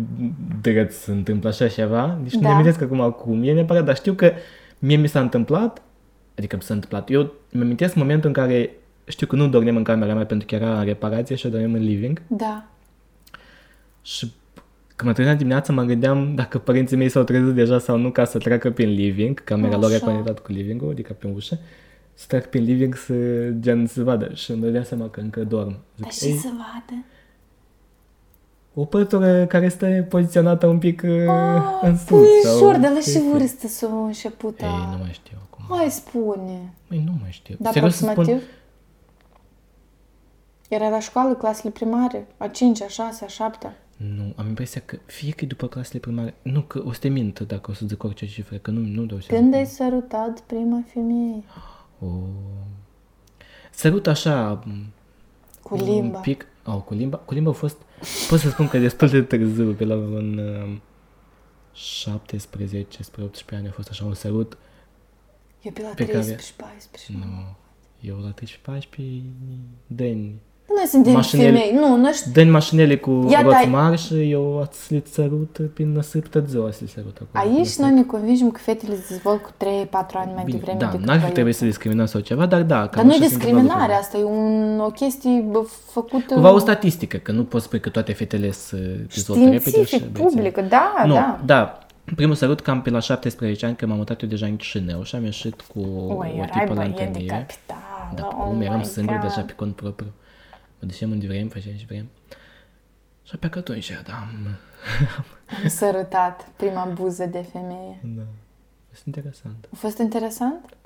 A: drăți se întâmplă așa ceva, deci
B: Da.
A: nu ne amintesc acum acum, e neapărat, dar știu că mie mi s-a întâmplat, adică mi s-a întâmplat, eu îmi amintesc momentul în care știu că nu dormeam în camera mea pentru că era în reparație și eu dormeam în living
B: Da.
A: și când mă trezeam dimineața mă gândeam dacă părinții mei s-au trezit deja sau nu ca să treacă prin living, camera lor e
B: Așa.
A: conectată cu living-ul, adică pe ușă, să trec prin living să, gen, să vadă și îmi dădeam seama că încă dorm.
B: Dar
A: Zic,
B: și
A: "Ei,
B: să vadă?
A: O pătură care este poziționată un pic uh,
B: Ah,
A: în sus.
B: Puișor, dar la
A: ce
B: și
A: fi.
B: vârstă s-a început
A: Ei, nu
B: a...
A: mai știu acum.
B: Hai spune.
A: Măi, nu mai știu.
B: Dar
A: Serios să
B: aproximativ?
A: spun,
B: Era la școală, clasele primare? A 5 a 6 a 7
A: nu, am impresia că fie că e după clasele primare, nu, că o să te mint dacă o să zic orice cifră, că nu, nu dau seama.
B: Când ai sărutat prima femeie?
A: O... Sărut așa,
B: Cu
A: un
B: limba.
A: pic, oh, cu limba, cu limba a fost, pot să spun că destul de târziu, pe la un uh, 17 spre 18 ani a fost așa un sărut,
B: Eu pe la
A: Pe care-
B: 13, 14.
A: nu, eu la 13-14 deni,
B: Noi suntem
A: Mașinile-
B: femei. Nu, noi știm.
A: Dă-mi mașinile cu
B: Ia
A: roți
B: dai-
A: mari și eu ați le sărut prin năsip tot ziua să le sărut acolo.
B: Aici noi ne convingem că fetele se dezvolt cu 3-4 ani mai
A: Bine,
B: devreme
A: da,
B: decât
A: n-ar fi
B: băieții.
A: trebuit să discriminăm sau ceva, dar da.
B: Dar
A: cam
B: nu e
A: așa se întâmplă
B: discriminare,
A: lucrurile.
B: asta e un, o chestie bă, făcută
A: Cumva o statistică, că nu poți spune că toate fetele se dezvoltă repede și
B: științific,
A: băieții-
B: publică, da,
A: nu,
B: da.
A: da. Primul sărut cam pe la 17 ani, că m-am mutat eu deja în Chișinău și am ieșit cu
B: Oi,
A: o
B: erai
A: tipă la
B: băiet de
A: întâlnire.
B: capital,
A: Da,
B: oh
A: cum eram
B: my
A: singur
B: God.
A: deja pe cont propriu. Mă duceam unde vrem, făceam ce vrem. Și pe că atunci, da, am...
B: Am sărutat prima buză de femeie.
A: Da. Este interesant.
B: A fost interesant?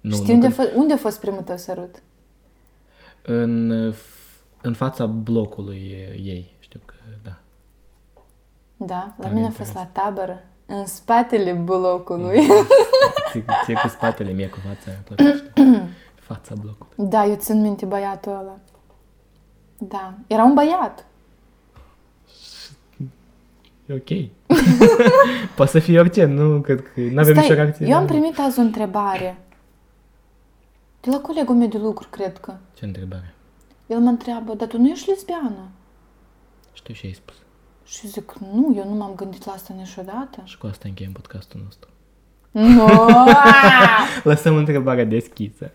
A: Nu,
B: Știi
A: nu
B: unde, a
A: că-
B: fost, unde a fost primul tău sărut?
A: În, în fața blocului ei, știu că, da.
B: Da, la
A: Tare
B: mine a fost la tabără, în spatele blocului.
A: Ție, ție cu spatele, mie cu fața aia, plătește. Fața blocului.
B: Da, eu țin minte băiatul ăla. Da, era un băiat.
A: E ok. Poate să fie orice, nu cred că nu avem nicio reacție.
B: eu am primit azi o întrebare. De la colegul meu de lucru, cred că.
A: Ce întrebare?
B: El mă întreabă, dar tu nu ești lesbiană?
A: Știu și ai spus.
B: Și zic, nu, eu nu m-am gândit la asta niciodată.
A: Și cu asta încheiem podcastul nostru.
B: Nu!
A: Lăsăm întrebarea deschisă.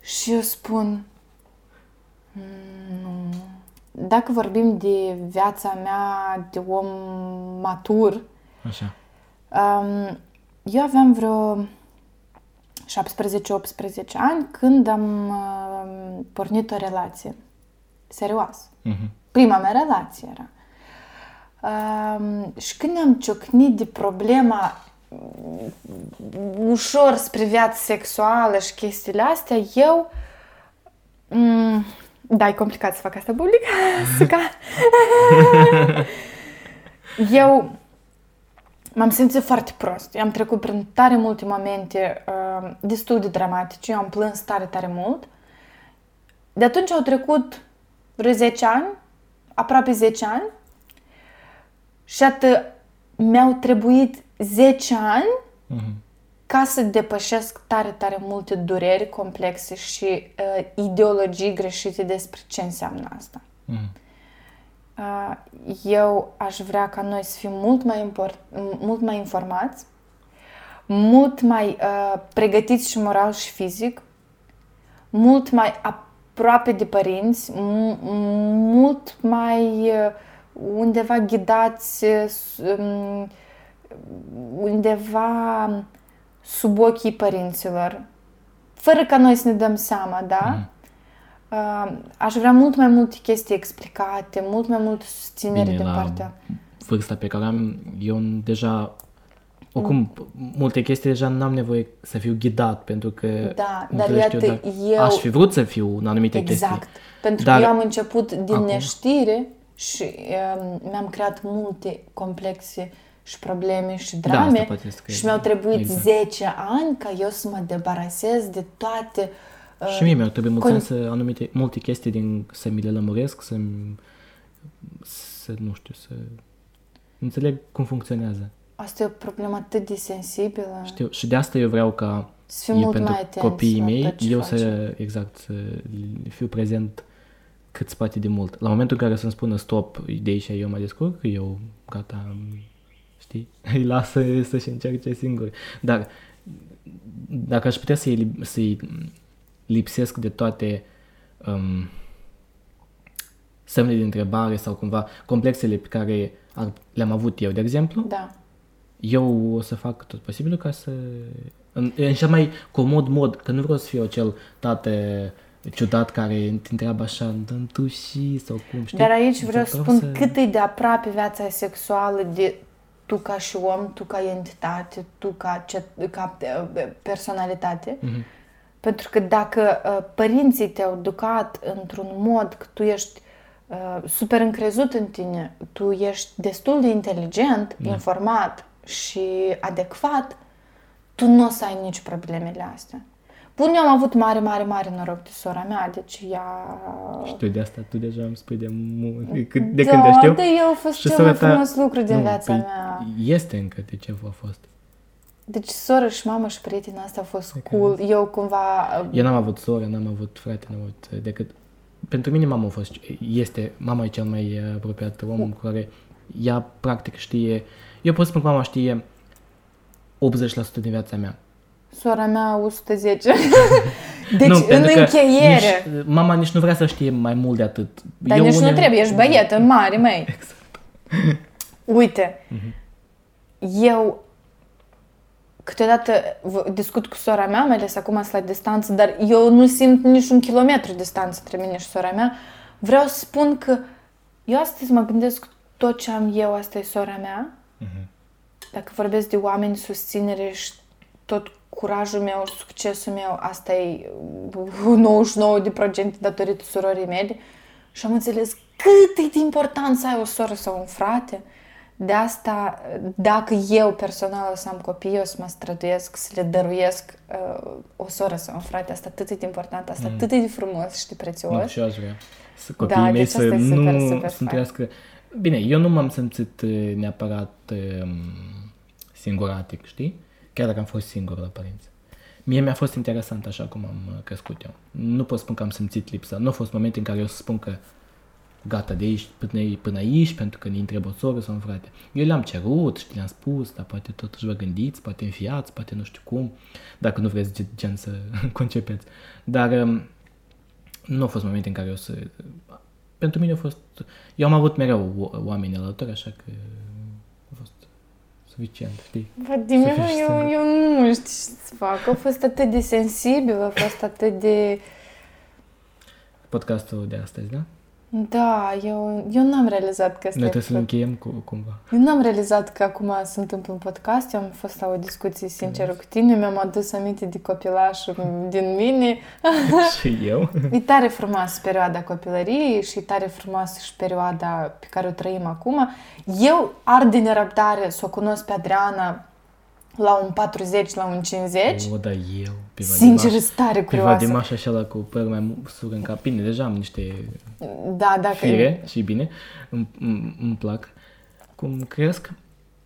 B: Și eu spun, "Mm, nu. Dacă vorbim de viața mea de om matur,
A: Așa.
B: um, eu aveam vreo 17-18 ani când am um, pornit o relație serioasă.
A: Mhm.
B: Prima mea relație era. Um, și când am ciocnit de problema um, ușor spre viața sexuală și chestiile astea, eu... Um, da, e complicat să fac asta public. Suca. eu m-am simțit foarte prost. Eu am trecut prin tare multe momente uh, destul de dramatice. Eu am plâns tare, tare mult. De atunci au trecut vreo 10 ani, aproape 10 ani, și atât mi-au trebuit 10 ani
A: Mhm.
B: Ca să depășesc tare, tare multe dureri complexe și uh, ideologii greșite despre ce înseamnă asta.
A: Mhm.
B: Uh, eu aș vrea ca noi să fim mult mai, import, mult mai informați, mult mai uh, pregătiți și moral și fizic, mult mai aproape de părinți, m- mult mai uh, undeva ghidați, uh, s- um, undeva sub ochii părinților, fără ca noi să ne dăm seama, da?
A: Mhm.
B: Uh, aș vrea mult mai multe chestii explicate, mult mai mult susținere
A: Bine,
B: din
A: la
B: partea.
A: vârsta pe care am, eu deja, oricum, multe chestii deja n-am nevoie să fiu ghidat, pentru că
B: Da,
A: nu
B: dar
A: știu,
B: iată,
A: dar
B: eu-
A: aș fi vrut să fiu în anumite
B: Exact.
A: chestii.
B: Pentru
A: Dar
B: că eu am început din
A: acum-
B: neștire și um, mi-am creat multe complexe și probleme și
A: Da,
B: drame
A: asta poate să cred.
B: și mi-au trebuit
A: Exact.
B: 10 ani ca eu să mă debarasez de toate uh,
A: Și mie mi-au trebuit mulți
B: con-
A: ani să anumite, multe chestii din, să mi le lămuresc, să să, nu știu, să înțeleg cum funcționează.
B: Asta e o problemă atât de sensibilă.
A: Știu, și de asta eu vreau ca
B: Să fim
A: eu,
B: mult
A: pentru
B: mai atenți
A: copiii
B: la
A: mei,
B: tot ce
A: eu
B: facem.
A: să, exact, să fiu prezent cât se poate de mult. La momentul în care să-mi spună stop, de aici eu mă descurc, eu gata, am- știi, îi las să, să-și încerce singur. Dar dacă aș putea să-i, lip- să-i lipsesc de toate um, semne de întrebare sau cumva complexele pe care ar, le-am avut eu, de exemplu,
B: Da.
A: eu o să fac tot posibilul ca să... În, în cel mai comod mod, că nu vreau să fiu acel tată ciudat care te întreabă așa, dă tu și sau cum, știi?
B: Dar aici vreau să spun
A: să...
B: cât e de aproape viața sexuală de tu ca și om, tu ca entitate, tu ca, ce, ca uh, personalitate.
A: Mhm.
B: Pentru că dacă uh, părinții te-au educat într-un mod că tu ești uh, super încrezut în tine, tu ești destul de inteligent,
A: Da.
B: informat și adecvat, tu nu o să ai nici problemele astea. Bun, eu am avut mare, mare, mare noroc de sora mea, deci ea...
A: Știu de asta, tu deja îmi spui de, mult, de, când- de
B: da,
A: când te știu.
B: dar eu a fost
A: Și
B: cel
A: sora
B: mai
A: ta-
B: frumos lucru din
A: Nu,
B: viața
A: păi,
B: mea.
A: Este încă de ce a fost.
B: Deci soră și mamă și prietena asta a fost cool. Eu cumva... uh,
A: Eu n-am avut soră, n-am avut frate, n-am avut uh, decât... Pentru mine mama a fost, este, mama e cel mai uh, apropiat om cu care ea practic știe, eu pot să spun că mama știe 80% din viața mea.
B: Sora mea 110. deci
A: nu,
B: în
A: pentru că
B: încheiere.
A: Nici, mama nici nu vrea să știe mai mult de atât.
B: Dar
A: Eu
B: nici nu
A: une-
B: trebuie, ești băietă mare, măi.
A: Exact.
B: Uite,
A: Mhm.
B: eu câteodată v- discut cu sora mea, mai ales acum sunt la distanță, dar eu nu simt nici un kilometru distanță între mine și sora mea. Vreau să spun că eu astăzi mă gândesc tot ce am eu, asta e sora mea.
A: Mhm.
B: Dacă vorbesc de oameni, susținere și tot curajul meu, succesul meu, asta e uh, 99% datorită surorii mele. Și am înțeles cât e de important să ai o soră sau un frate. De asta, dacă eu personal o să am copii, o să mă străduiesc să le dăruiesc uh, o soră sau un frate. Asta atât e de important, asta atât e de frumos și de prețios.
A: Nu, și eu aș vrea. Să copiii
B: Da,
A: mei
B: deci
A: să
B: asta e super,
A: nu
B: super
A: să
B: fain.
A: trăiască... Bine, eu nu m-am simțit uh, neapărat um, singuratic, știi? Chiar dacă am fost singur la părinți. Mie mi-a fost interesant așa cum am uh, crescut eu. Nu pot spun că am simțit lipsa. Nu au fost momente în care eu să spun că gata de aici până, până aici pentru că ne trebuie o soră sau un frate. Eu le-am cerut și le-am spus, dar poate totuși vă gândiți, poate înfiați, poate nu știu cum, dacă nu vreți gen- gen să concepeți. Dar um, nu au fost momente în care eu să... Pentru mine a fost... Eu am avut mereu o- oameni alături, așa că a fost suficient, știi?
B: Vladimir,
A: Să fii
B: eu,
A: singur.
B: eu nu știu ce să fac. A fost atât de sensibil, a fost atât de...
A: Podcastul de astăzi, da?
B: Da, eu, eu n-am realizat că asta
A: Noi
B: e
A: trebuie să-l
B: făcut.
A: încheiem cu, cumva.
B: Eu n-am realizat că acum se întâmplă un podcast. Eu am fost la o discuție sinceră cu tine, mi-am adus aminte de copilașul din mine.
A: și eu.
B: E tare frumoasă perioada copilăriei și e tare frumoasă și perioada pe care o trăim acum. Eu ard de nerăbdare să o cunosc pe Adriana la un 40, la un 50.
A: O, da, eu. Pe
B: Sincer,
A: Vadimaș-
B: sunt tare
A: Pe
B: curioasă.
A: Vadimaș așa la cu păr mai mu- sur în cap. Bine, deja am niște
B: Da, dacă...
A: fire și bine. Îmi, îmi, îmi plac cum cresc.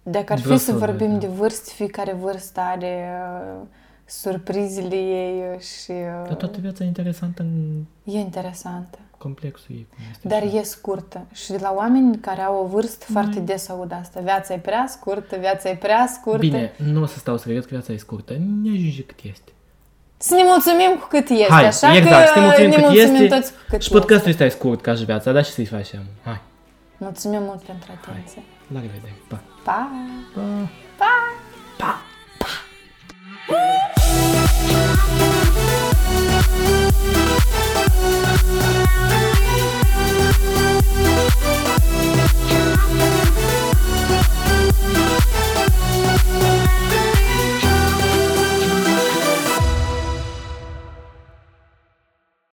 B: Dacă ar fi
A: Vreau
B: să
A: să
B: vorbim
A: văd,
B: de vârste, fiecare vârstă are uh, surprizele ei și uh,
A: Dar toată viața e interesantă în
B: e interesantă
A: complexul ei. Cum este
B: Dar
A: așa.
B: e scurtă. Și de la oameni care au o vârstă Mai... foarte des aud asta. Viața e prea scurtă, viața e prea scurtă.
A: Bine, nu o să stau să cred că viața e scurtă. Ne ajunge cât este.
B: Să ne mulțumim cu cât este,
A: Hai,
B: așa
A: exact,
B: că
A: să ne mulțumim, ne cât
B: mulțumim
A: este,
B: toți cu cât
A: Și podcastul ăsta scurt ca și viața, dar și să-i facem. Hai!
B: Mulțumim mult pentru atenție. Hai.
A: La revedere. Pa! Pa! Pa!
B: Pa!
A: Pa!
B: pa.
A: pa.